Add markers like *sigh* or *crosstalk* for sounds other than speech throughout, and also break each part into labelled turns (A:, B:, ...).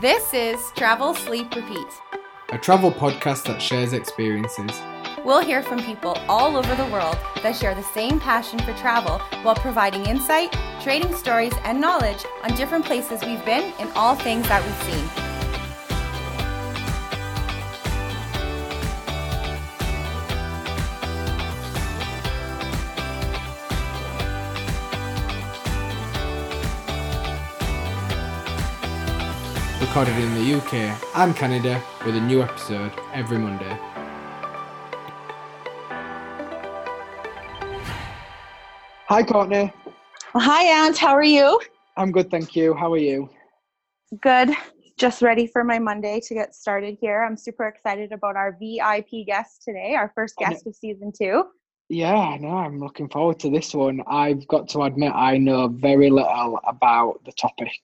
A: This is Travel, Sleep, Repeat.
B: a travel podcast that shares experiences.
A: We'll hear from people all over the world that share the same passion for travel while providing insight, trading stories, and knowledge on different places we've been and all things that we've seen.
B: Recorded in the UK and Canada with a new episode every Monday.
C: Hi, Courtney.
D: Hi, Aunt. How are you?
C: I'm good, thank you. How are you?
D: Good. Just ready for my Monday to get started here. I'm super excited about our VIP guest today, our first guest of season two.
C: Yeah, I know. I'm looking forward to this one. I've got to admit, I know very little about the topic.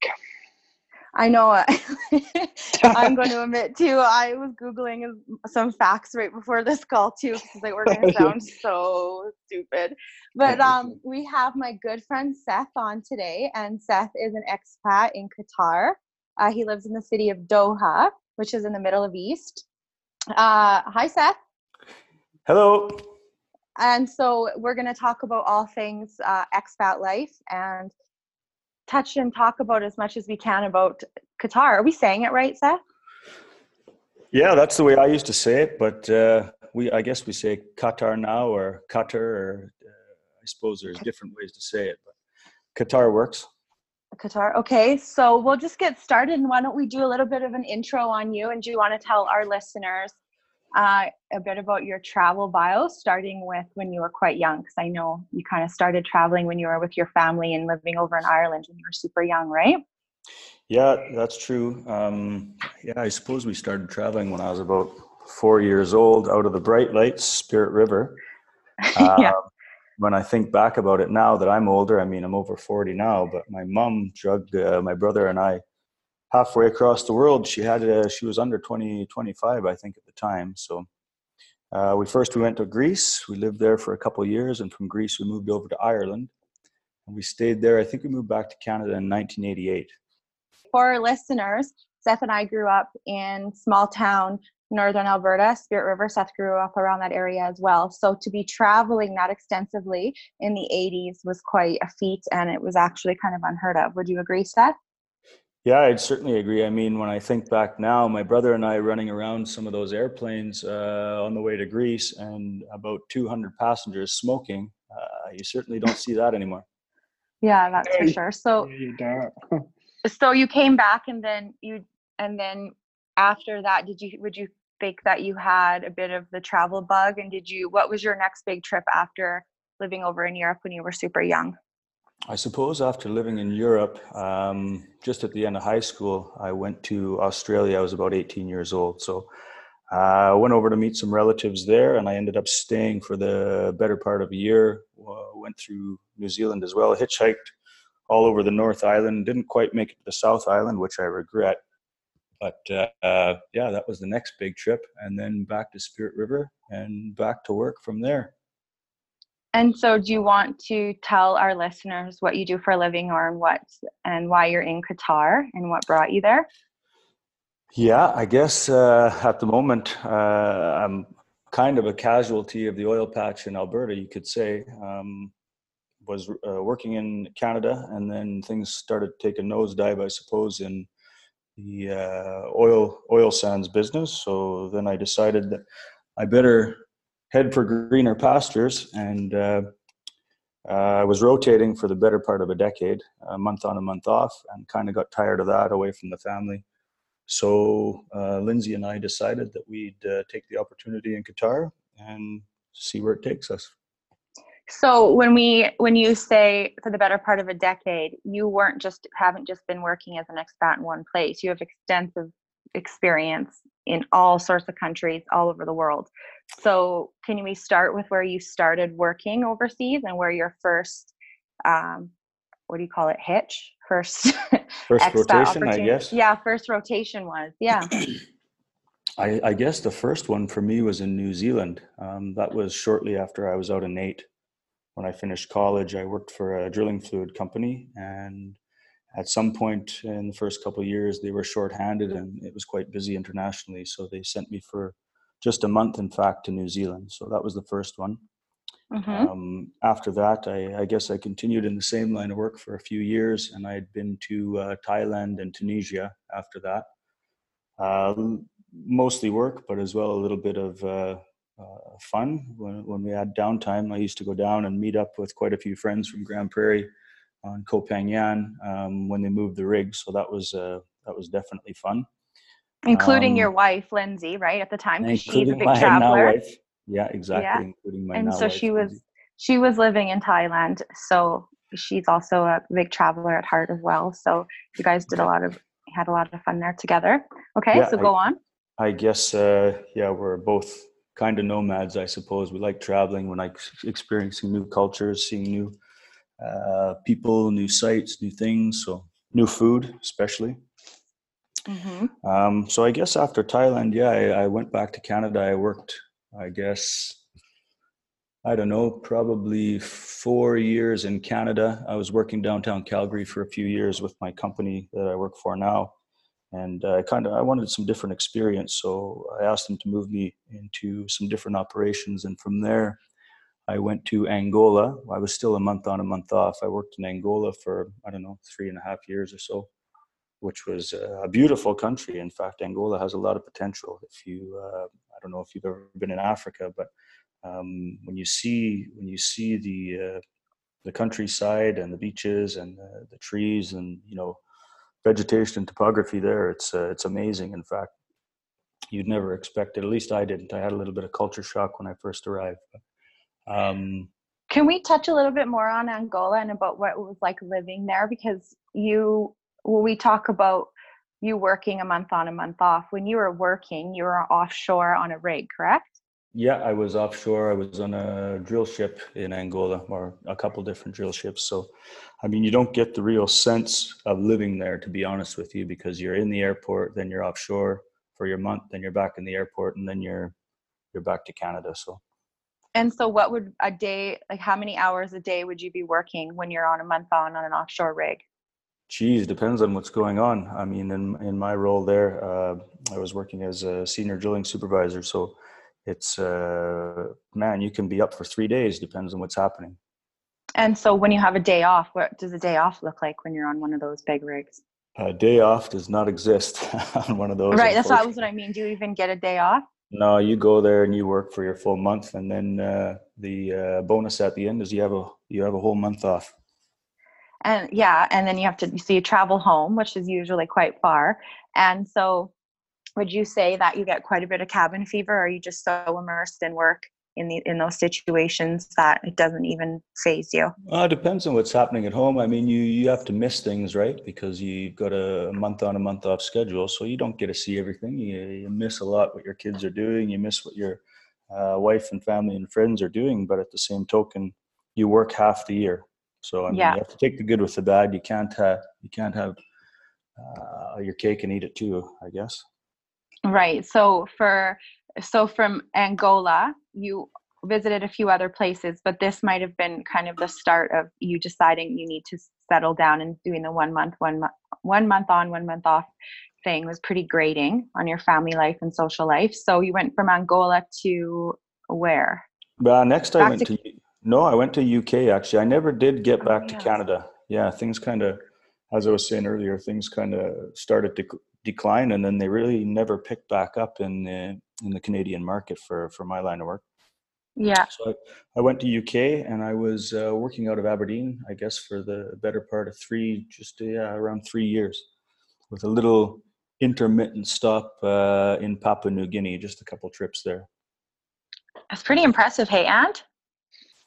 D: I know uh, *laughs* I'm going *laughs* to admit too, I was Googling some facts right before this call too, because they were going *laughs* to sound so stupid. But um, we have my good friend Seth on today, and Seth is an expat in Qatar. Uh, he lives in the city of Doha, which is in the middle of East. Uh, hi, Seth.
E: Hello.
D: And so we're going to talk about all things uh, expat life and touch and talk about as much as we can about Qatar. Are we saying it right, Seth?
E: Yeah, that's the way I used to say it, but uh, we I guess we say Qatar now or Qatar, or uh, I suppose there's different ways to say it, but Qatar works.
D: Qatar. Okay, so we'll just get started. And why don't we do a little bit of an intro on you? And do you want to tell our listeners uh, a bit about your travel bio, starting with when you were quite young? Because I know you kind of started traveling when you were with your family and living over in Ireland when you were super young, right?
E: Yeah, that's true. Um, yeah, I suppose we started traveling when I was about four years old out of the bright lights, Spirit River. *laughs*
D: yeah.
E: Um, When I think back about it now that I'm older, I mean, I'm over 40 now, but my mom drugged uh, my brother and I halfway across the world. She had, uh, she was under 20, 25, I think, at the time. So uh, we first we went to Greece. We lived there for a couple years, and from Greece we moved over to Ireland, and we stayed there. I think we moved back to Canada in 1988.
D: for our listeners, Seth and I grew up in small town northern Alberta, Spirit River. Seth grew up around that area as well. So to be traveling that extensively in the 80s was quite a feat and it was actually kind of unheard of. Would you agree, Seth?
E: Yeah, I'd certainly agree. I mean, when I think back now, my brother and I running around some of those airplanes uh, on the way to Greece and about 200 passengers smoking, uh, you certainly don't see that anymore.
D: Yeah, that's for sure. So *laughs* so you came back and then you and then after that did you would you think that you had a bit of the travel bug and did you what was your next big trip after living over in Europe when you were super young?
E: I suppose after living in Europe, um, just at the end of high school, I went to Australia. I was about 18 years old. So uh, I went over to meet some relatives there, and I ended up staying for the better part of a year. Uh, went through New Zealand as well, hitchhiked all over the North Island. Didn't quite make it to the South Island, which I regret. But uh, uh, yeah, that was the next big trip. And then back to Spirit River and back to work from there.
D: And so, do you want to tell our listeners what you do for a living, or what and why you're in Qatar, and what brought you there?
E: Yeah, I guess uh, at the moment uh, I'm kind of a casualty of the oil patch in Alberta, you could say. Um, was uh, working in Canada, and then things started to take a nosedive, I suppose, in the uh, oil oil sands business. So then I decided that I better head for greener pastures, and uh, uh, I was rotating for the better part of a decade, a month on, a month off, and kind of got tired of that, away from the family. So uh, Lindsay and I decided that we'd uh, take the opportunity in Qatar and see where it takes us.
D: So, when we when you say for the better part of a decade, you weren't just haven't just been working as an expat in one place. You have extensive experience in all sorts of countries all over the world. So, can we start with where you started working overseas and where your first um, what do you call it hitch first *laughs*
E: First rotation, I guess.
D: yeah first rotation was yeah *clears throat*
E: I, I guess the first one for me was in New Zealand. Um, that was shortly after I was out in eight. When I finished college, I worked for a drilling fluid company, and at some point in the first couple of years, they were short-handed and it was quite busy internationally. So they sent me for just a month, in fact, to New Zealand. So that was the first one.
D: Mm-hmm.
E: Um, after that, I, I, guess I continued in the same line of work for a few years, and I had been to uh, Thailand and Tunisia after that. Uh, mostly work, but as well a little bit of uh, uh, fun. When, when we had downtime, I used to go down and meet up with quite a few friends from Grande Prairie on Koh Phangan um, when they moved the rig. So that was uh, that was definitely fun.
D: Including
E: Um,
D: your wife, Lindsay, right at the time, because she's a
E: including
D: big
E: my *laughs* now
D: traveler.
E: wife. Yeah, exactly.
D: Yeah.
E: Including my
D: and so
E: wife,
D: she was
E: Lindsay.
D: she was living in Thailand, so she's also a big traveler at heart as well. So you guys did a lot of had a lot of fun there together. Okay,
E: Yeah,
D: so
E: I-
D: go on.
E: I guess, uh, yeah, we're both kind of nomads, I suppose. We like traveling, we like experiencing new cultures, seeing new uh, people, new sights, new things. So, new food, especially.
D: hmm
E: Um, so, I guess after Thailand, yeah, I, I went back to Canada. I worked, I guess, I don't know, probably four years in Canada. I was working downtown Calgary for a few years with my company that I work for now and I kind of I wanted some different experience, so I asked them to move me into some different operations, and from there, I went to Angola. I was still a month on, a month off. I worked in Angola for I don't know three and a half years or so, which was a beautiful country. In fact, Angola has a lot of potential. If you uh, I don't know if you've ever been in Africa, but um, when you see when you see the uh, the countryside and the beaches and the, the trees and you know vegetation and topography there it's uh, it's amazing in fact you'd never expect it at least i didn't i had a little bit of culture shock when i first arrived but, um,
D: Can we touch a little bit more on Angola and about what it was like living there? Because you, when we talk about you working a month on, a month off, when you were working, you were offshore on a rig, correct?
E: yeah i was offshore i was on a drill ship in angola or a couple different drill ships so i mean you don't get the real sense of living there to be honest with you because you're in the airport then you're offshore for your month then you're back in the airport and then you're you're back to canada so
D: And so, what would a day, like how many hours a day would you be working when you're on a month on on an offshore rig?
E: Geez, depends on what's going on. I mean, in in my role there, uh, I was working as a senior drilling supervisor. So it's uh, man, you can be up for three days. Depends on what's happening.
D: And so, when you have a day off, what does a day off look like when you're on one of those big rigs?
E: A day off does not exist *laughs* on one of those.
D: right, that's what, was what. I mean. Do you even get a day off?
E: No, you go there and you work for your full month, and then uh, the uh, bonus at the end is you have a you have a whole month off.
D: and yeah and then you have to so you travel home which is usually quite far and so would you say that you get quite a bit of cabin fever or are you just so immersed in work in the in those situations that it doesn't even phase you
E: Uh, it depends on what's happening at home. I mean, you you have to miss things, right? Because you've got a month on, a month off schedule, so you don't get to see everything. You, you miss a lot what your kids are doing. You miss what your uh, wife and family and friends are doing. But at the same token, you work half the year, so I mean,
D: Yeah.
E: you have to take the good with the bad. You can't have you can't have uh, your cake and eat it too. I guess.
D: right so for so from angola you visited a few other places but this might have been kind of the start of you deciding you need to settle down and doing the one month one month one month on one month off thing was pretty grating on your family life and social life so you went from angola to where
E: Uh, next, I went
D: to-
E: to, no, I went to UK actually. I never did get
D: Oh,
E: back to. Canada. Yeah, things kind of, as I was saying earlier, things kind of started to decline, and then they really never picked back up in the in the Canadian market for for my line of work.
D: yeah
E: So I, I went to UK, and I was uh, working out of Aberdeen, I guess, for the better part of three, just yeah, around three years, with a little intermittent stop uh, in Papua New Guinea, just a couple trips there.
D: That's pretty impressive hey and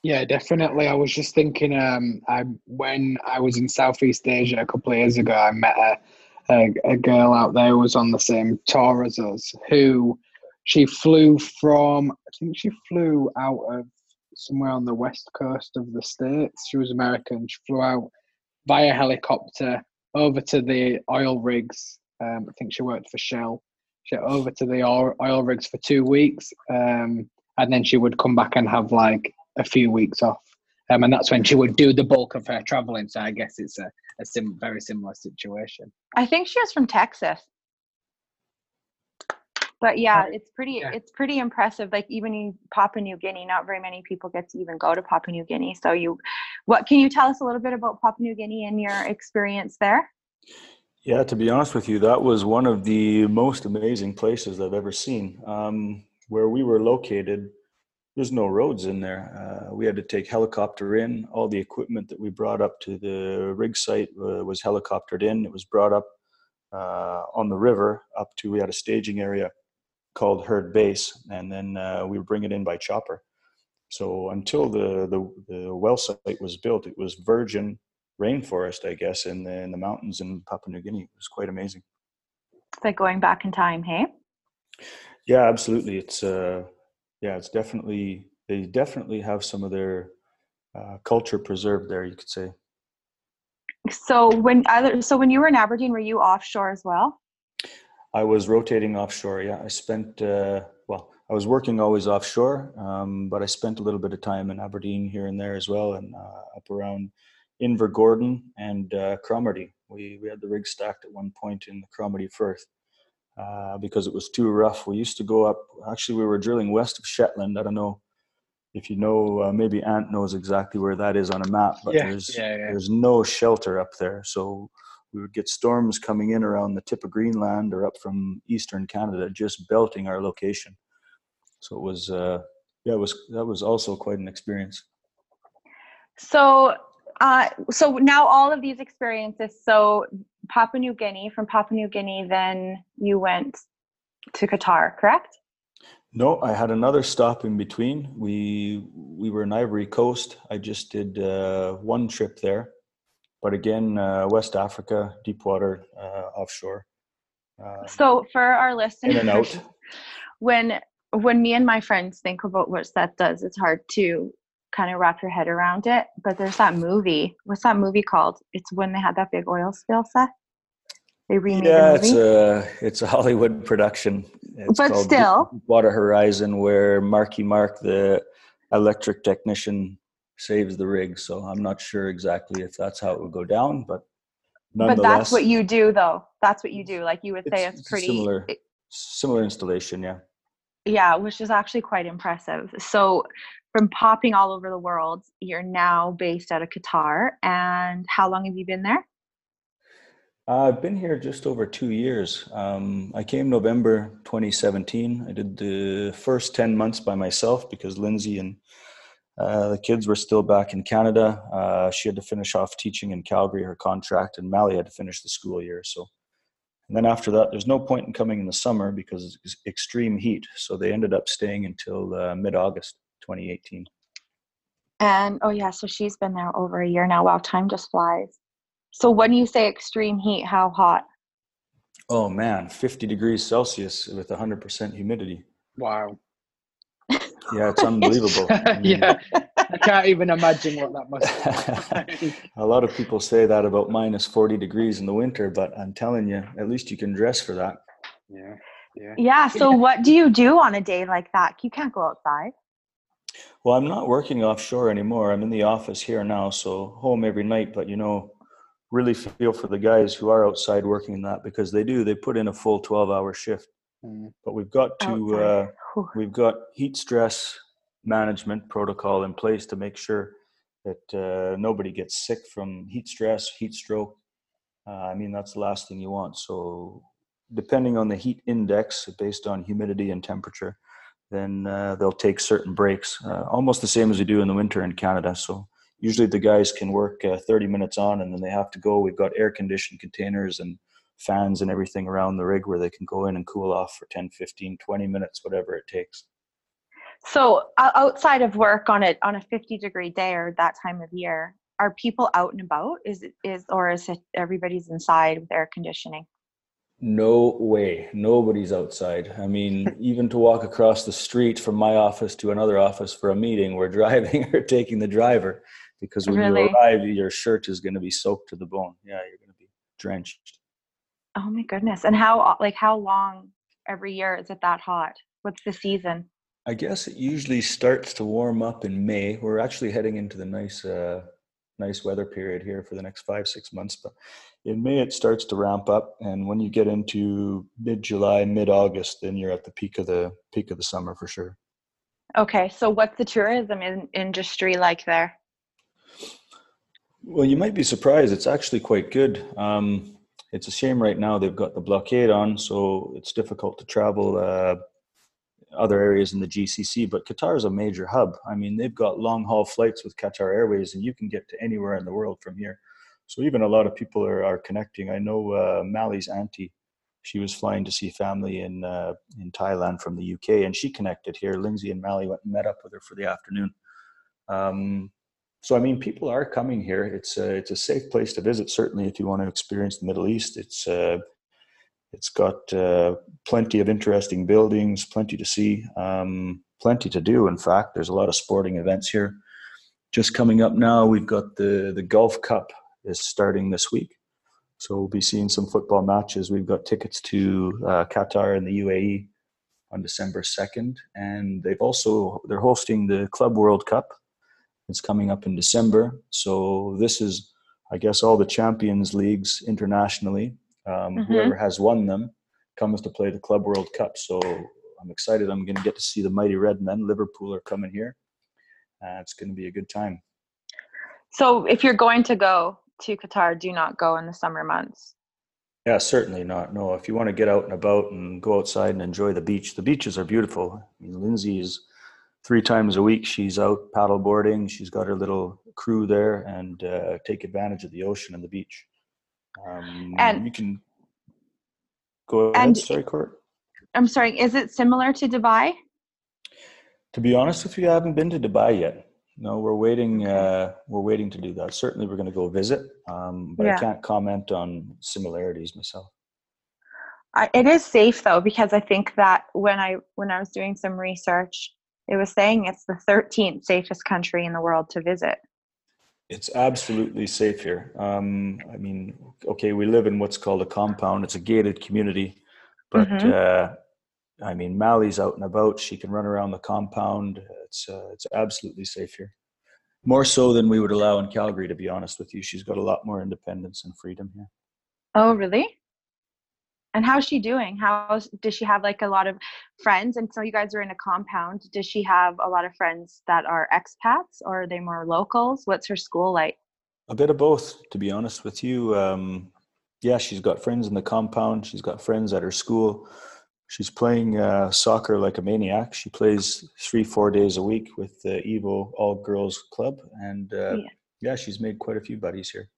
C: Yeah, definitely. I was just thinking, um, I when I was in Southeast Asia a couple of years ago, I met a, a, a girl out there who was on the same tour as us. Who she flew from? I think she flew out of somewhere on the west coast of the states. She was American. She flew out via helicopter over to the oil rigs. Um, I think she worked for Shell. She over to the oil, oil rigs for two weeks, um, and then she would come back and have like a few weeks off um, and that's when she would do the bulk of her traveling. So I guess it's a, a sim- very similar situation.
D: I think she was from Texas. But yeah, it's pretty
C: yeah.
D: it's pretty impressive. Like even in Papua New Guinea, not very many people get to even go to Papua New Guinea. So you what can you tell us a little bit about Papua New Guinea and your experience there?
E: Yeah, to be honest with you, that was one of the most amazing places I've ever seen. Um, where we were located, there's no roads in there. Uh, we had to take helicopter in. All the equipment that we brought up to the rig site uh, was helicoptered in. It was brought up uh, on the river up to, we had a staging area called Herd Base, and then uh, we would bring it in by chopper. So until the, the, the well site was built, it was virgin rainforest, I guess, in the, in the mountains in Papua New Guinea. It was quite amazing.
D: It's like going back in time, hey?
E: Yeah, absolutely. It's uh, yeah, it's definitely they definitely have some of their uh, culture preserved there. You could say.
D: So when other so when you were in Aberdeen, were you offshore as well?
E: I was rotating offshore. Yeah, I spent uh, well. I was working always offshore, um, but I spent a little bit of time in Aberdeen here and there as well, and uh, up around Invergordon and uh, Cromarty. We we had the rig stacked at one point in the Cromarty Firth uh, because it was too rough. We used to go up. Actually, we were drilling west of Shetland. I don't know if you know. Uh, maybe Ant knows exactly where that is on a map, but
C: Yeah,
E: there's
C: yeah, yeah.
E: there's no shelter up there. So we would get storms coming in around the tip of Greenland or up from eastern Canada, just belting our location. So it was, uh, yeah, it was that was also quite an experience.
D: So uh so now all of these experiences, so Papua New Guinea, from Papua New Guinea, then you went to Qatar, correct?
E: No, I had another stop in between. We we were in Ivory Coast. I just did uh, one trip there, but again, uh, West Africa, deep water, uh, offshore. Uh,
D: So for our listeners,
E: in and out. *laughs*
D: when when me and my friends think about what that does, it's hard to kind of wrap your head around it. But there's that movie. What's that movie called? It's when they had that big oil spill set. They remade
E: Yeah,
D: the
E: it's a it's a Hollywood production. It's
D: But
E: called
D: still-
E: Water Horizon, where Marky Mark, the electric technician, saves the rig. So I'm not sure exactly if that's how it would go down, but
D: but that's what you do, though. That's what you do. Like you would say,
E: It's-
D: it's,
E: it's
D: pretty.
E: similar-
D: it-
E: similar installation. Yeah.
D: yeah, which is actually quite impressive. So, from popping all over the world, you're now based out of Qatar. And how long have you been there?
E: Uh, I've been here just over two years. Um, I came November 2017. I did the first 10 months by myself because Lindsay and uh, the kids were still back in Canada. Uh, she had to finish off teaching in Calgary, her contract, and Mally had to finish the school year. So, and then after that, there's no point in coming in the summer because it's extreme heat. So they ended up staying until uh, mid August 2018.
D: And oh, yeah, so she's been there over a year now. Wow, time just flies. So, when you say extreme heat, how hot?
E: Oh man, 50 degrees Celsius with 100% humidity.
C: Wow.
E: Yeah, it's unbelievable. *laughs* I mean,
C: yeah, I can't even imagine what that must. be. *laughs*
E: a lot of people say that about minus 40 degrees in the winter, but I'm telling you, at least you can dress for that.
C: yeah, yeah.
D: Yeah. So, *laughs* what do you do on a day like that? You can't go outside.
E: Well, I'm not working offshore anymore. I'm in the office here now, so home every night. But you know, really feel for the guys who are outside working in that because they do. They put in a full 12 hour shift.
C: Mm.
E: But we've got to uh, we've got heat stress management protocol in place to make sure that uh, nobody gets sick from heat stress, heat stroke. Uh, I mean, that's the last thing you want. So, depending on the heat index based on humidity and temperature, then uh, they'll take certain breaks, uh, almost the same as we do in the winter in Canada. So, usually the guys can work uh, 30 minutes on and then they have to go. We've got air conditioned containers and fans and everything around the rig where they can go in and cool off for 10, 15, 20 minutes, whatever it takes.
D: So, outside of work on a on a 50 degree day or that time of year, are people out and about? Is it is or is it everybody's inside with air conditioning?
E: No way. Nobody's outside. I mean, *laughs* even to walk across the street from my office to another office for a meeting, we're *laughs* driving or taking the driver because when
D: Really?
E: you arrive, your shirt is going to be soaked to the bone. Yeah, you're going to be drenched.
D: Oh my goodness! And how like how long every year is it that hot? What's the season?
E: I guess it usually starts to warm up in May. We're actually heading into the nice, uh, nice weather period here for the next five, six months. But in May, it starts to ramp up, and when you get into mid July, mid August, then you're at the peak of the peak of the summer for sure.
D: Okay, so what's the tourism in, industry like there?
E: Well, you might be surprised. It's actually quite good. Um, it's a shame right now they've got the blockade on, so it's difficult to travel uh, other areas in the GCC. But Qatar is a major hub. I mean, they've got long haul flights with Qatar Airways, and you can get to anywhere in the world from here. So even a lot of people are, are connecting. I know uh, Mali's auntie, she was flying to see family in uh, in Thailand from the UK, and she connected here. Lindsay and Mali went and met up with her for the afternoon. Um, so I mean, people are coming here. It's a, it's a safe place to visit. Certainly, if you want to experience the Middle East, it's uh, it's got uh, plenty of interesting buildings, plenty to see, um, plenty to do. In fact, there's a lot of sporting events here. Just coming up now, we've got the the Gulf Cup is starting this week. So we'll be seeing some football matches. We've got tickets to uh, Qatar and the UAE on December 2nd. And they've also, they're hosting the Club World Cup. It's coming up in December. So this is, I guess, all the Champions Leagues internationally. Um, mm-hmm. Whoever has won them comes to play the Club World Cup. So I'm excited. I'm going to get to see the mighty Red Men. Liverpool are coming here. Uh, it's going to be a good time.
D: So if you're going to go, to Qatar do not go in the summer months.
E: Yeah, certainly not. No, if you want to get out and about and go outside and enjoy the beach, the beaches are beautiful. I mean, Lindsay is three times a week. She's out paddle boarding. She's got her little crew there and uh, take advantage of the ocean and the beach. Um, and you can go ahead. And, sorry, Court.
D: I'm sorry. Is it similar to Dubai?
E: To be honest with you, I haven't been to Dubai yet. No, we're waiting. Uh, we're waiting to do that. Certainly, we're going to go visit, um, but yeah. I can't comment on similarities myself.
D: I, it is safe though because I think that when I when I was doing some research, it was saying it's the 13th safest country in the world to visit.
E: It's absolutely safe here. Um, I mean, okay, we live in what's called a compound. It's a gated community, but mm-hmm. uh, I mean, Mali's out and about. She can run around the compound. It's uh, it's absolutely safe here. More so than we would allow in Calgary, to be honest with you. She's got a lot more independence and freedom here.
D: Oh, really? And how's she doing? How does she have like a lot of friends? And so you guys are in a compound. Does she have a lot of friends that are expats, or are they more locals? What's her school like?
E: A bit of both, to be honest with you. Um, yeah, she's got friends in the compound. She's got friends at her school she's playing uh, soccer like a maniac. She plays three, four days a week with the Evo All Girls Club, and uh, yeah. yeah. she's made quite a few buddies here.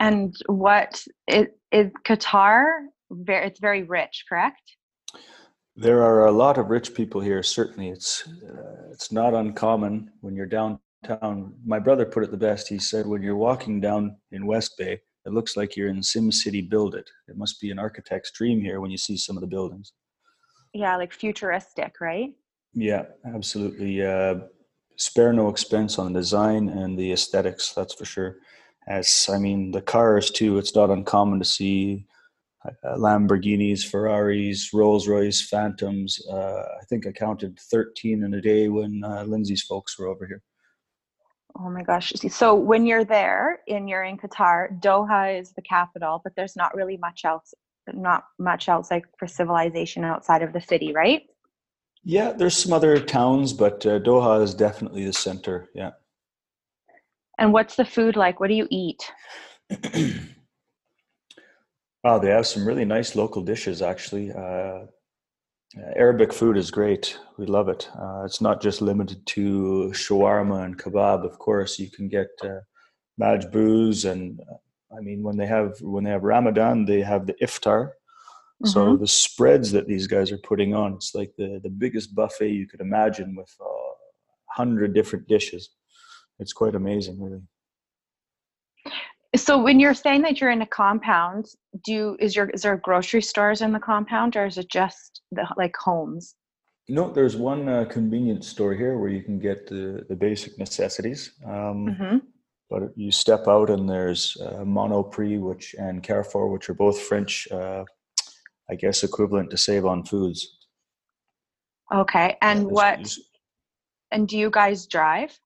D: And what is, is Qatar? Very, it's very rich, correct?
E: There are a lot of rich people here. Certainly, it's uh, it's not uncommon when you're downtown. My brother put it the best. He said, when you're walking down in West Bay, it looks like you're in SimCity BuildIt. It must be an architect's dream here when you see some of the buildings.
D: Yeah, like futuristic, right?
E: Yeah, absolutely. Uh, spare no expense on the design and the aesthetics, that's for sure. As I mean, the cars too. It's not uncommon to see uh, Lamborghinis, Ferraris, Rolls Royce, Phantoms. Uh, I think I counted 13 in a day when uh, Lindsay's folks were over here.
D: Oh my gosh. So when you're there and you're in Qatar, Doha is the capital, but there's not really much else, not much else like for civilization outside of the city, right?
E: Yeah, there's some other towns, but uh, Doha is definitely the center. Yeah.
D: And what's the food like? What do you eat? *clears throat*
E: wow, they have some really nice local dishes actually. Uh, uh, Arabic food is great. We love it. Uh, it's not just limited to shawarma and kebab. Of course, you can get uh, majbouz, and uh, I mean, when they have when they have Ramadan, they have the iftar. Mm-hmm. So the spreads that these guys are putting on, it's like the the biggest buffet you could imagine with a uh, hundred different dishes. It's quite amazing, really.
D: So when you're saying that you're in a compound, do is your is there grocery stores in the compound or is it just the like homes?
E: No, there's one uh, convenience store here where you can get the, the basic necessities. Um, mm-hmm. But you step out and there's uh, Monoprix, which and Carrefour, which are both French, uh, I guess, equivalent to Save on Foods.
D: Okay. And
E: Yeah,
D: what? And do you guys drive?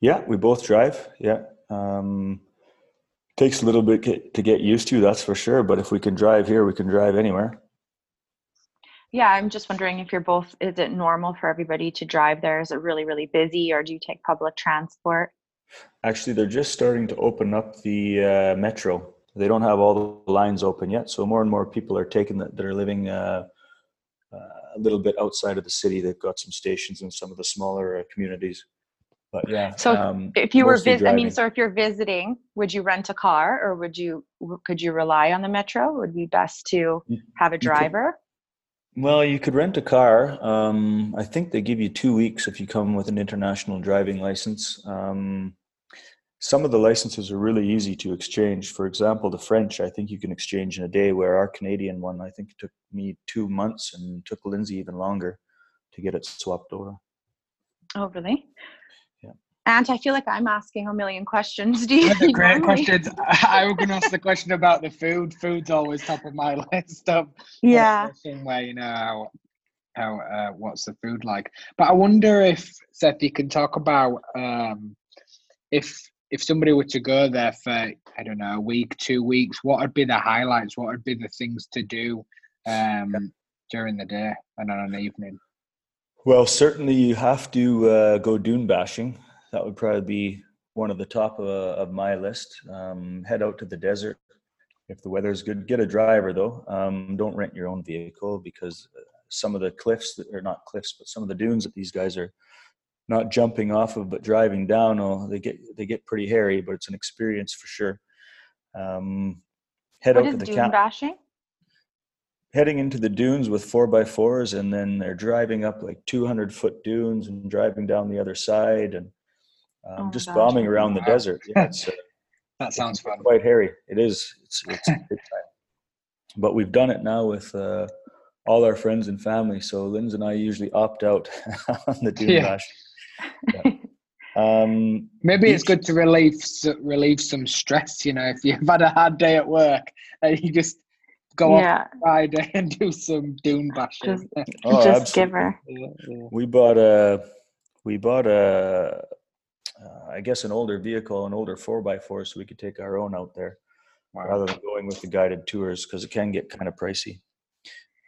E: Yeah, we both drive. Yeah. Um, takes a little bit to get used to, that's for sure. But if we can drive here, we can drive anywhere.
D: Yeah, I'm just wondering if you're both. Is it normal for everybody to drive there? Is it really, really busy, or do you take public transport?
E: Actually, they're just starting to open up the uh, metro. They don't have all the lines open yet, so more and more people are taking that that are living uh, uh, a little bit outside of the city. They've got some stations in some of the smaller uh, communities. But yeah,
D: So
E: um,
D: If you were,
E: mostly
D: vis- I mean, so if you're visiting, would you rent a car, or would you? Could you rely on the metro? Would it be best to have a
E: could-
D: driver?
E: Well, you could rent a car. Um, I think they give you two weeks if you come with an international driving license. Um, some of the licenses are really easy to exchange. For example, the French, I think you can exchange in a day, where our Canadian one, I think, took me two months and took Lindsay even longer to get it swapped over.
D: Oh, really?
E: Yeah.
D: And I feel like I'm asking a million questions. Do you?
C: Those great
D: normally-
C: questions. *laughs* I was going to ask the question about the food. Food's always top of my *laughs* list of
D: Yeah.
C: somewhere you know how how uh, what's the food like. But I wonder if Seth, you can talk about um, if if somebody were to go there for I don't know a week, two weeks, what would be the highlights? What would be the things to do um, during the day and on an evening?
E: Well, certainly you have to uh, go dune bashing. That would probably be one of the top of, of my list. Um, head out to the desert if the weather's good. Get a driver though. Um, don't rent your own vehicle because uh, some of the cliffs that are not cliffs, but some of the dunes that these guys are not jumping off of but driving down. Oh, they get they get pretty hairy, but it's an experience for sure. Um, head
D: What
E: out to the
D: dune
E: camp
D: bashing?
E: heading into the dunes with four by fours and then they're driving up like 200 foot dunes and driving down the other side and um,
D: Oh
E: just
D: gosh,
E: bombing
D: I
E: around the
C: Wow.
E: desert yeah, it's uh, *laughs*
C: That sounds fun.
E: quite hairy it is it's, it's *laughs* big time but we've done it now with uh, all our friends and family so Linz and I usually opt out *laughs* on the dune
C: Yeah.
E: bash Yeah. um,
C: Maybe it's good to relieve relieve some stress. You know, if you've had a hard day at work and you just go off. Friday and do some dune bashing.
D: Just,
E: oh,
D: just give her.
C: Yeah, yeah.
E: we bought a we bought a uh, I guess an older vehicle, an older four by four, so we could take our own out there
C: Wow.
E: rather than going with the guided tours because it can get kind of pricey.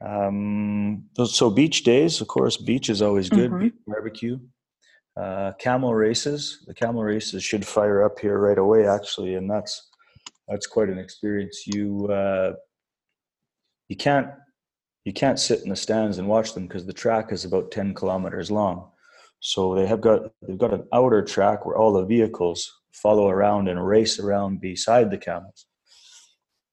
E: Um, so beach days, of course, beach is always good.
D: Mhm.
E: beach Barbecue, uh, camel races. The camel races should fire up here right away, actually, and that's that's quite an experience. You uh, you can't you can't sit in the stands and watch them because the track is about 10 kilometers long so they have got they've got an outer track where all the vehicles follow around and race around beside the camels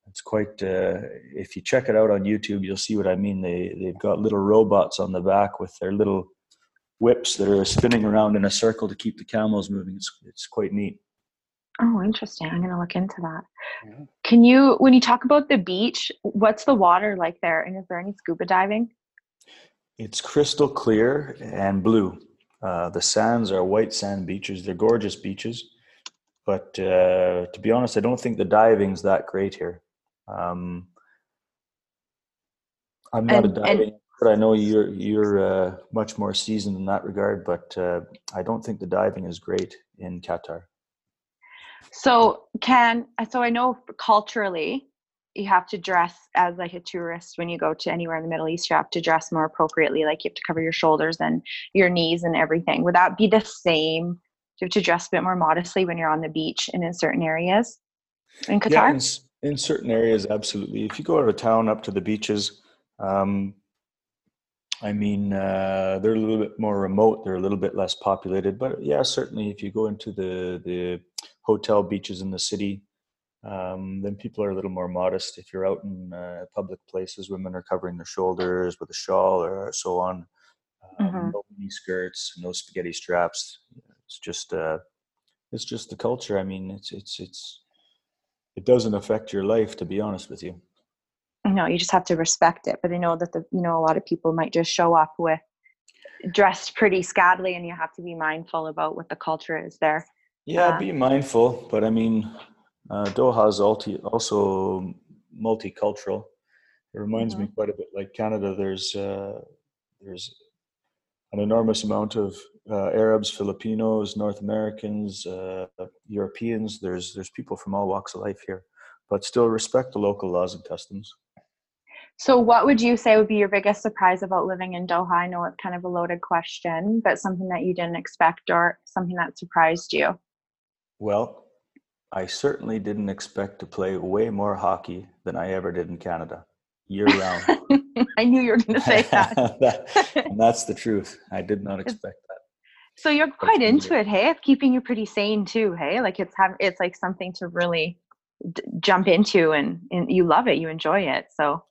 E: it's quite uh, if you check it out on youtube you'll see what i mean they they've got little robots on the back with their little whips that are spinning around in a circle to keep the camels moving it's, it's quite neat
D: Oh, interesting. I'm going to look into that.
C: Yeah.
D: Can you, when you talk about the beach, what's the water like there? And is there any scuba diving?
E: It's crystal clear and blue. Uh, the sands are white sand beaches. They're gorgeous beaches, but uh, to be honest, I don't think the diving's that great here. Um, I'm not
D: And-
E: a
D: and-
E: diving expert. I know you're you're uh, much more seasoned in that regard, but uh, I don't think the diving is great in Qatar.
D: So can, so I know culturally you have to dress as like a tourist when you go to anywhere in the Middle East, you have to dress more appropriately. Like you have to cover your shoulders and your knees and everything. Would that be the same? Do you have to dress a bit more modestly when you're on the beach and in certain areas in Qatar?
E: Yeah, in, in certain areas, absolutely. If you go out of town up to the beaches, um, I mean, uh, they're a little bit more remote. They're a little bit less populated, but yeah, certainly if you go into the the hotel beaches in the city, um, then people are a little more modest. If you're out in uh, public places, women are covering their shoulders with a shawl or so on. Um,
D: Mhm.
E: No mini skirts, no spaghetti straps. It's just uh, it's just the culture. I mean, it's it's it's it doesn't affect your life, to be honest with you.
D: no you just have to respect it but i know that the you know a lot of people might just show up with dressed pretty scantily and you have to be mindful about what the culture is there
E: Yeah,
D: Uh,
E: be mindful, but I mean, uh, Doha is also multicultural. It reminds me quite a bit like Canada. There's uh, there's an enormous amount of uh, Arabs, Filipinos, North Americans, uh, Europeans. There's there's people from all walks of life here, but still respect the local laws and customs.
D: So, what would you say would be your biggest surprise about living in Doha? I know it's kind of a loaded question, but something that you didn't expect or something that surprised you?
E: Well, I certainly didn't expect to play way more hockey than I ever did in Canada, year round. *laughs*
D: I knew you were going to say that. *laughs* *laughs*
E: that's the truth. I did not expect that.
D: So you're quite into it, hey? It's keeping you pretty sane too, hey? Like it's have it's like something to really d- jump into, and and you love it, you enjoy it. So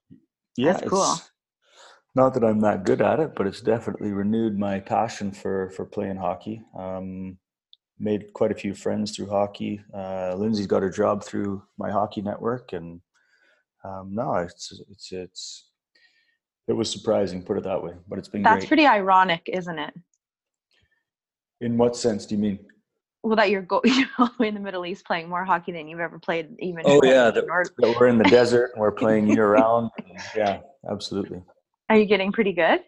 E: yeah,
D: That's cool.
E: not that I'm that good at it, but it's definitely renewed my passion for for playing hockey. Um, made quite a few friends through hockey. Uh, Lindsay's got her job through my hockey network, and um, no, it's it's it's it was surprising, put it that way. But it's been
D: that's
E: great.
D: pretty ironic, isn't it?
E: In what sense do you mean?
D: Well, that you're go *laughs* you're all the way in the Middle East playing more hockey than you've ever played, even.
E: Oh
D: in
E: yeah,
D: the
E: that,
D: North.
E: that we're in the desert and we're playing *laughs* year round. Yeah, absolutely.
D: Are you getting pretty good?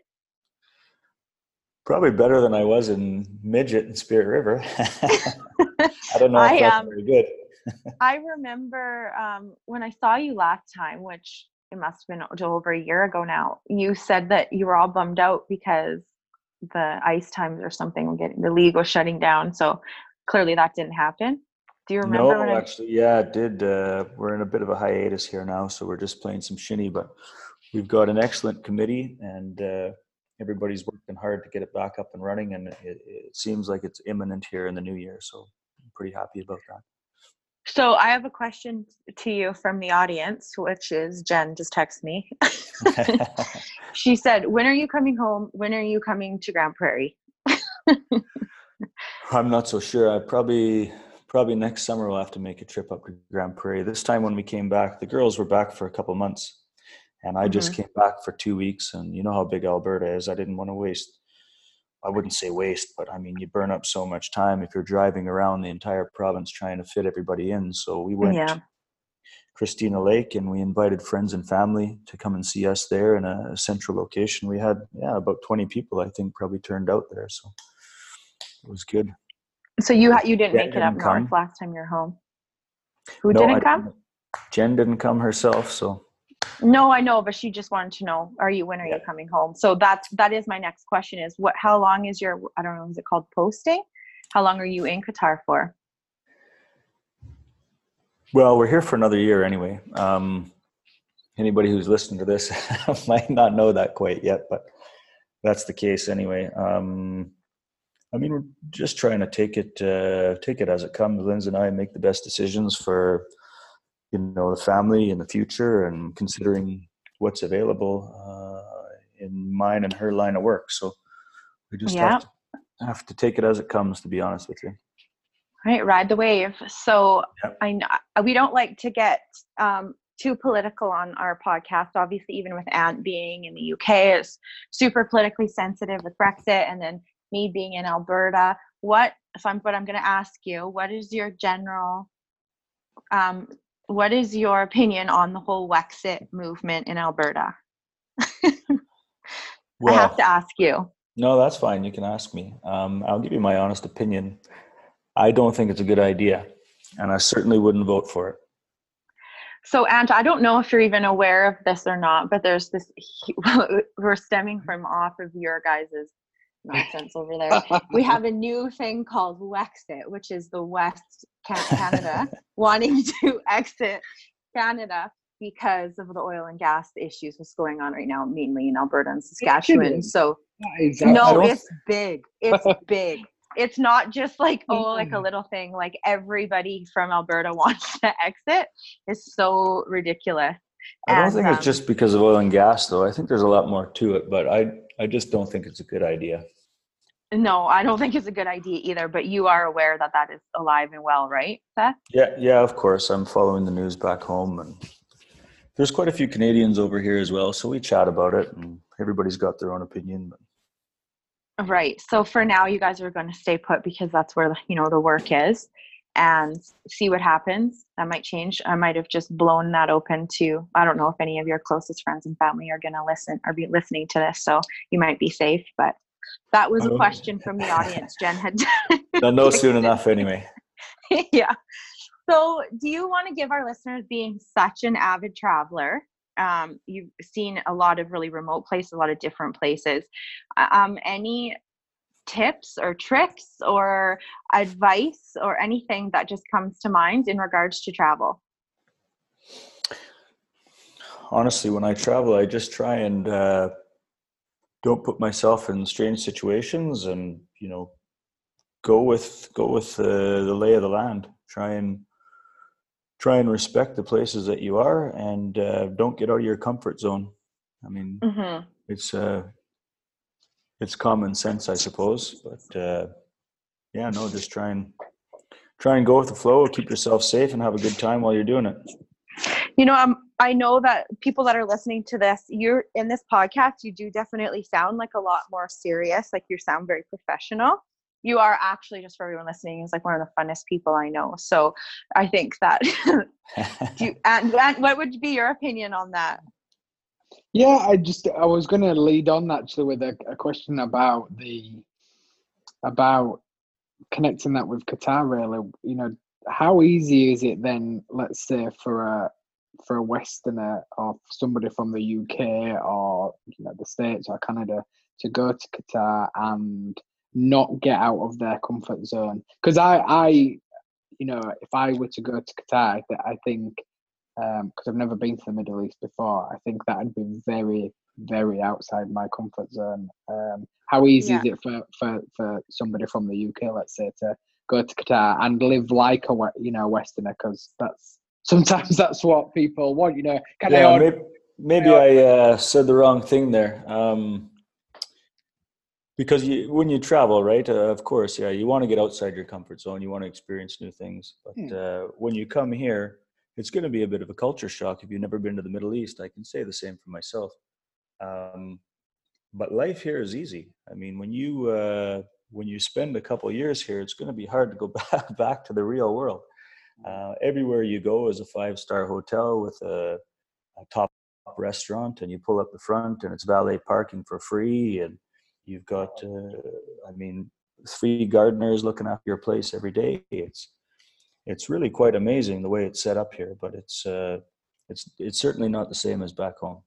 E: Probably better than I was in midget and Spirit River. *laughs* I don't know if
D: I,
E: that's
D: um,
E: very good.
D: I remember um, when I saw you last time, which it must have been over a year ago now. You said that you were all bummed out because the ice times or something were getting the league was shutting down. So clearly that didn't happen. Do you remember?
E: No, actually, yeah, it did. Uh, we're in a bit of a hiatus here now, so we're just playing some shinny. But we've got an excellent committee, and uh, everybody's working hard to get it back up and running. And it, it seems like it's imminent here in the new year, so I'm pretty happy about that.
D: So I have a question to you from the audience, which is Jen just texted me. *laughs* *laughs* she said, "When are you coming home? When are you coming to Grande Prairie?" *laughs*
E: I'm not so sure. I probably probably next summer we'll have to make a trip up to Grande Prairie. This time when we came back, the girls were back for a couple months, and I just mm-hmm. came back for two weeks. And you know how big Alberta is. I didn't want to waste. I wouldn't say waste, but I mean you burn up so much time if you're driving around the entire province trying to fit everybody in. So we went
D: Yeah.
E: to Christina Lake and we invited friends and family to come and see us there in a central location. We had yeah about 20 people I think probably turned out there, so it was good.
D: So you ha- you didn't
E: Jen
D: make it up
E: didn't
D: north last time you're home. Who
E: No,
D: didn't
E: I
D: come?
E: Jen didn't come herself, so
D: No, I know, but she just wanted to know: Are you when are you coming home? So that's that is my next question: Is what? How long is your? I don't know. Is it called posting? How long are you in Qatar for?
E: well, we're here for another year anyway. Um, anybody who's listening to this *laughs* might not know that quite yet, but that's the case anyway. Um, I mean, we're just trying to take it uh, take it as it comes. Linz and I make the best decisions for you know the family and the future, and considering what's available uh, in mine and her line of work. So we just
D: Yeah.
E: have to have to take it as it comes. To be honest with you.
D: Right, ride the wave. So
E: Yep.
D: I know we don't like to get um, too political on our podcast. Obviously, even with Ant being in the UK, is super politically sensitive with Brexit, and then me being in Alberta. What? So I'm. But I'm going to ask you, what is your general? Um, what is your opinion on the whole Wexit movement in Alberta? *laughs* I have to ask you.
E: No, that's fine. You can ask me. Um, I'll give you my honest opinion. I don't think it's a good idea, and I certainly wouldn't vote for it.
D: So, Ant, I don't know if you're even aware of this or not, but there's this, *laughs* we're stemming from off of your guys' nonsense over there. We *laughs* have a new thing called Wexit, which is the West Canada *laughs* wanting to exit Canada because of the oil and gas issues that's going on right now, mainly in Alberta and Saskatchewan. So,
C: is
E: I
D: no, it's big. It's *laughs* big. It's not just like oh, like a little thing. Like everybody from Alberta wants to exit. It's so ridiculous.
E: I don't
D: And,
E: think it's
D: um,
E: just because of oil and gas, though. I think there's a lot more to it, but I I just don't think it's a good idea.
D: No, I don't think it's a good idea either. But you are aware that that is alive and well, right, Seth?
E: Yeah, yeah, of course. I'm following the news back home, and there's quite a few Canadians over here as well. So we chat about it, and everybody's got their own opinion.
D: Right. So for now, you guys are going to stay put because that's where you know the work is, and see what happens. That might change. I might have just blown that open to. I don't know if any of your closest friends and family are going to listen or be listening to this, so you might be safe. But That was a question from the *laughs* audience. Jen had. *laughs*
E: They'll know soon enough anyway. *laughs*
D: yeah. So, do you want to give our listeners, being such an avid traveler, um, you've seen a lot of really remote places, a lot of different places, uh, um, any tips or tricks or advice or anything that just comes to mind in regards to travel?
E: Honestly, when I travel, I just try and uh, don't put myself in strange situations, and you know, go with go with the, the lay of the land. Try and try and respect the places that you are, and uh, don't get out of your comfort zone. I mean,
D: Mm-hmm.
E: it's uh, it's common sense, I suppose, but uh, yeah, no, just try and try and go with the flow. Keep yourself safe and have a good time while you're doing it.
D: You know, um, I know that people that are listening to this, you're in this podcast, you do definitely sound like a lot more serious. Like you sound very professional. You are actually, just for everyone listening, is like one of the funnest people I know. So I think that. *laughs* you, and, and what would be your opinion on that?
C: Yeah, I just I was going to lead on actually with a, a question about the about connecting that with Qatar. Really, you know, how easy is it then? Let's say for a for a Westerner or somebody from the UK or you know the States or Canada to go to Qatar and not get out of their comfort zone. Because I, I, you know, if I were to go to Qatar, I, I think because I've never been to the Middle East before, I think that'd be very, very outside my comfort zone. Um, how easy
D: Yeah.
C: is it for, for, for somebody from the UK, let's say, to go to Qatar and live like a you know Westerner? Because that's sometimes *laughs* that's what people want. You know, can I
E: yeah,
C: order?
E: maybe, maybe I uh, said the wrong thing there. Um, because you, when you travel, right? Uh, of course, yeah, you want to get outside your comfort zone. You want to experience new things. But
C: Hmm.
E: uh, when you come here, it's going to be a bit of a culture shock if you've never been to the Middle East. I can say the same for myself. Um, but life here is easy. I mean, when you uh, when you spend a couple years here, it's going to be hard to go *laughs* back back to the real world. Uh, everywhere you go is a five star hotel with a, a top restaurant, and you pull up the front, and it's valet parking for free, and you've got, uh, I mean, three gardeners looking after your place every day. It's it's really quite amazing the way it's set up here, but it's uh, it's it's certainly not the same as back home.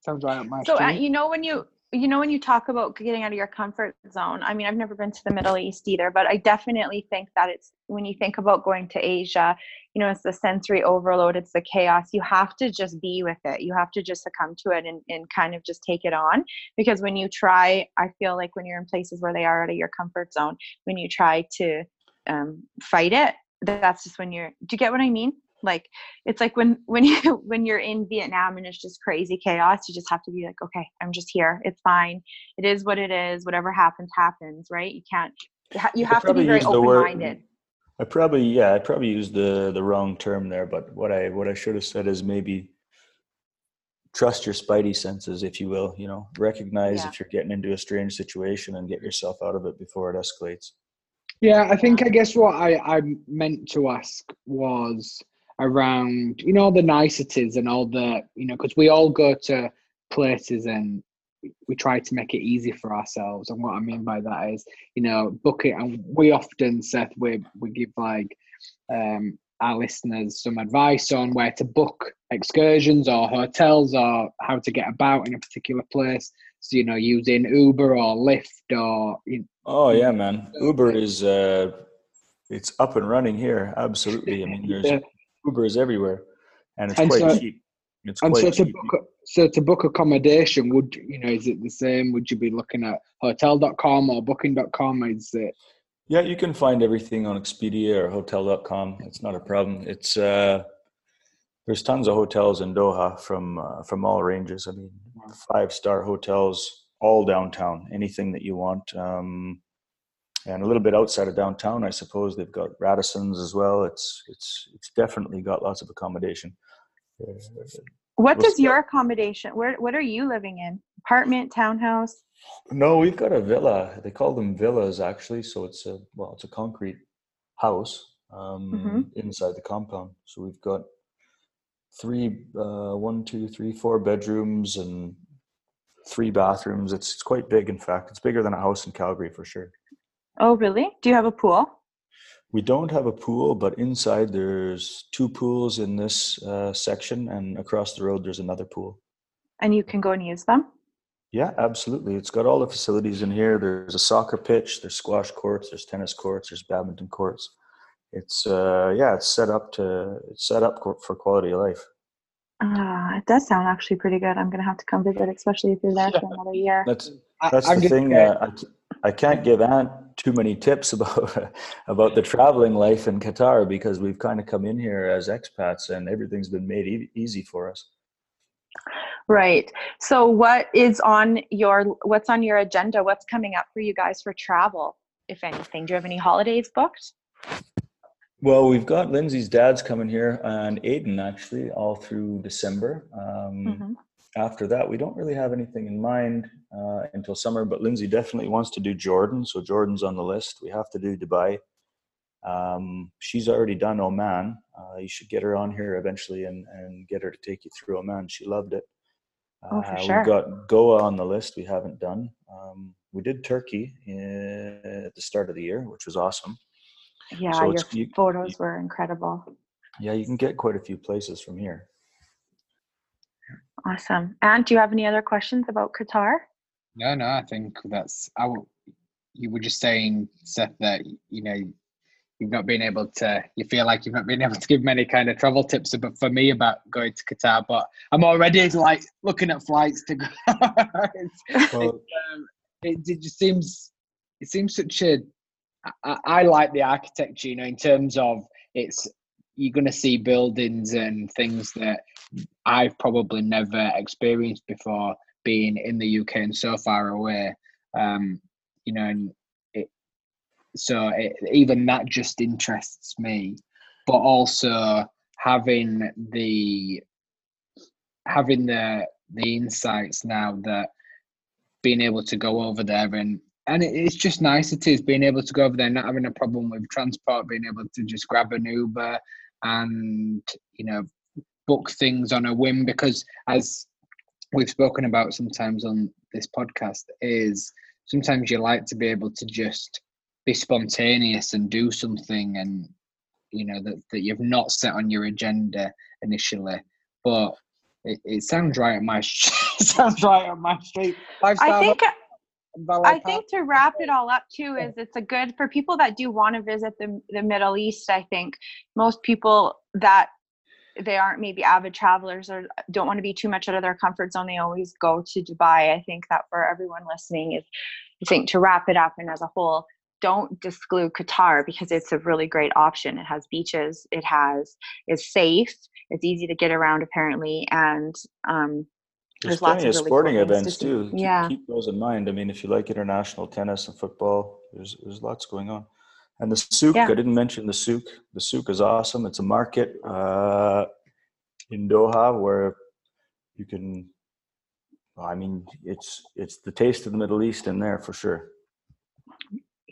C: Sounds right up my
D: So uh, you know when you you know when you talk about getting out of your comfort zone. I mean, I've never been to the Middle East either, but I definitely think that it's when you think about going to Asia, you know, it's the sensory overload, it's the chaos. You have to just be with it. You have to just succumb to it and, and kind of just take it on. Because when you try, I feel like when you're in places where they are out of your comfort zone, when you try to um, fight it, that's just when you're. Do you get what I mean? Like it's like when when *laughs* you when you're in Vietnam and it's just crazy chaos, you just have to be like, okay, I'm just here. It's fine. It is what it is. Whatever happens, happens. Right? You can't. You ha- you
E: I
D: have to be very
E: used the word-
D: open-minded.
E: I probably yeah, I probably used the the wrong term there, but what I what I should have said is maybe trust your spidey senses, if you will. You know, recognize
D: Yeah.
E: if you're getting into a strange situation and get yourself out of it before it escalates.
C: Yeah, I think I guess what I, I meant to ask was around, you know, the niceties and all the, you know, because we all go to places and we try to make it easy for ourselves. And what I mean by that is, you know, book it. And we often, Seth, we, we give like um, our listeners some advice on where to book excursions or hotels or how to get about in a particular place. So, you know, using Uber or Lyft or, you
E: Oh yeah, man. Uber is uh it's up and running here. Absolutely. I mean there's
C: Yeah.
E: Uber is everywhere and it's
C: And
E: quite
C: so-
E: cheap. It's
C: And
E: quite
C: so to
E: cheap.
C: book, so to book accommodation, would you know? Is it the same? Would you be looking at hotel.com or booking.com? Is it?
E: Yeah, you can find everything on Expedia or hotel.com. It's not a problem. It's uh there's tons of hotels in Doha from uh, from all ranges. I mean, five star hotels all downtown. Anything that you want. Um, and a little bit outside of downtown, I suppose they've got Radissons as well. It's it's it's definitely got lots of accommodation. Uh,
D: What does your accommodation? Where what are you living in? Apartment, townhouse?
E: No, we've got a villa. They call them villas actually. So it's a well, it's a concrete house um,
D: Mhm.
E: inside the compound. So we've got three, uh, one, two, three, four bedrooms and three bathrooms. It's, it's quite big, in fact. It's bigger than a house in Calgary for sure.
D: Oh, really? Do you have a pool?
E: We don't have a pool, but inside there's two pools in this uh, section, and across the road there's another pool.
D: And you can go and use them?
E: Yeah, absolutely. It's got all the facilities in here. There's a soccer pitch, there's squash courts, there's tennis courts, there's badminton courts. It's uh, yeah, it's set up to it's set up for quality of life.
D: Uh, it does sound actually pretty good. I'm gonna have to come visit, especially if you're there for another year.
E: That's that's the thing. Uh, I, I can't give Ant too many tips *laughs* about about the traveling life in Qatar because we've kind of come in here as expats and everything's been made e- easy for us.
D: Right. So what is on your what's on your agenda? What's coming up for you guys for travel, if anything? Do you have any holidays booked?
E: Well, we've got Lindsay's dad's coming here and Aiden actually all through December. Um, mm-hmm. After that, we don't really have anything in mind uh, until summer, but Lindsay definitely wants to do Jordan. So Jordan's on the list. We have to do Dubai. Um, she's already done Oman. Uh, you should get her on here eventually and, and get her to take you through Oman. She loved it.
D: Oh, for uh, sure.
E: We've got Goa on the list. We haven't done. Um, we did Turkey in, at the start of the year, which was awesome.
D: Yeah, so your you, photos you, were incredible.
E: Yeah, you can get quite a few places from here.
D: Awesome. And do you have any other questions about Qatar?
C: No, no. I think that's. I. will, You were just saying, Seth, that you know you've not been able to. You feel like you've not been able to give many kind of travel tips, but for me about going to Qatar. But I'm already like looking at flights to *laughs* go. well, um, it, it just seems. It seems such a I, I like the architecture, you know, in terms of it's you're going to see buildings and things that I've probably never experienced before being in the UK and so far away. Um, you know, and it, so it, even that just interests me, but also having the having the the insights now that being able to go over there and and it's just nice it is being able to go over there, not having a problem with transport, being able to just grab an Uber and you know book things on a whim. Because as we've spoken about sometimes on this podcast, is sometimes you like to be able to just be spontaneous and do something, and you know that that you've not set on your agenda initially, but it, it sounds right on my *laughs* sounds right on my street.
D: I think. I think to wrap it all up too is it's a good for people that do want to visit the the Middle East. I think most people that they aren't maybe avid travelers or don't want to be too much out of their comfort zone, they always go to Dubai. I think that for everyone listening is I think to wrap it up and as a whole, don't exclude Qatar because it's a really great option. It has beaches, it has is safe, it's easy to get around apparently, and um,
E: there's, there's plenty of, really sporting cool events to too. Keep, yeah. keep those in mind. I mean, if you like international tennis and football, there's there's lots going on. And the souk, yeah. I didn't mention the souk. The souk is awesome. It's a market uh, in Doha where you can. I mean, it's it's the taste of the Middle East in there for sure.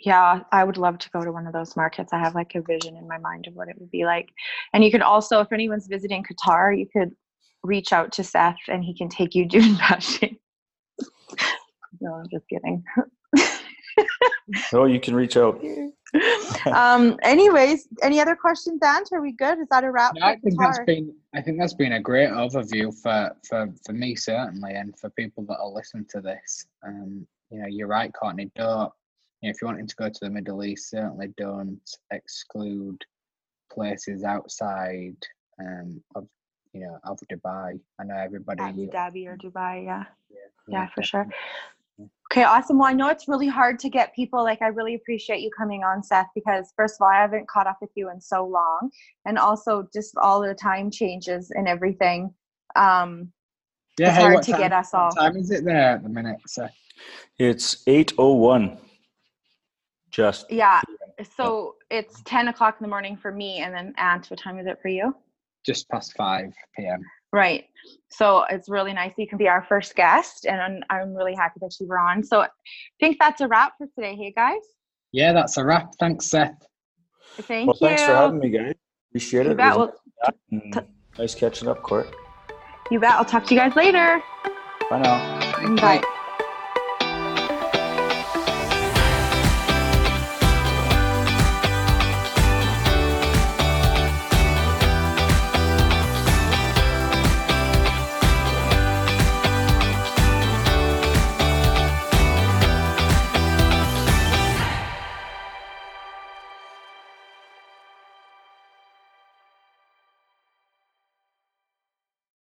D: Yeah, I would love to go to one of those markets. I have like a vision in my mind of what it would be like. And you could also, if anyone's visiting Qatar, you could reach out to Seth and he can take you *laughs* dune bashing. *laughs* no, I'm just kidding. *laughs*
E: oh, you can reach out.
D: um, anyways, any other questions, Ant? Are we good? Is that a wrap?
C: I think that's been I think that's been a great overview for, for, for me certainly and for people that are listening to this. Um, you know, you're right, Courtney. Don't you know, if you're wanting to go to the Middle East, certainly don't exclude places outside um, of you know, of Dubai. I know everybody.
D: Abu Dhabi or Dubai, yeah. Yeah, yeah, yeah for sure. Okay, awesome. Well, I know it's really hard to get people. Like, I really appreciate you coming on, Seth, because first of all, I haven't caught up with you in so long, and also just all the time changes and everything. Um, yeah, it's hey, hard to
C: time,
D: get us all.
C: What time is it there at the minute, Seth?
E: It's eight oh one. Just
D: yeah. So it's ten o'clock in the morning for me, and then Ant, what time is it for you?
C: Just past 5 p.m.
D: Right. So it's really nice you can be our first guest, and I'm, I'm really happy that you were on. So I think that's a wrap for today. Hey, guys.
C: Yeah, that's a wrap. Thanks, Seth.
D: Thank
E: well,
D: you.
E: Thanks for having me, guys. Appreciate you it. Bet. it well, nice catching up, Court.
D: You bet. I'll talk to you guys later.
E: Bye now. Bye.
D: Bye.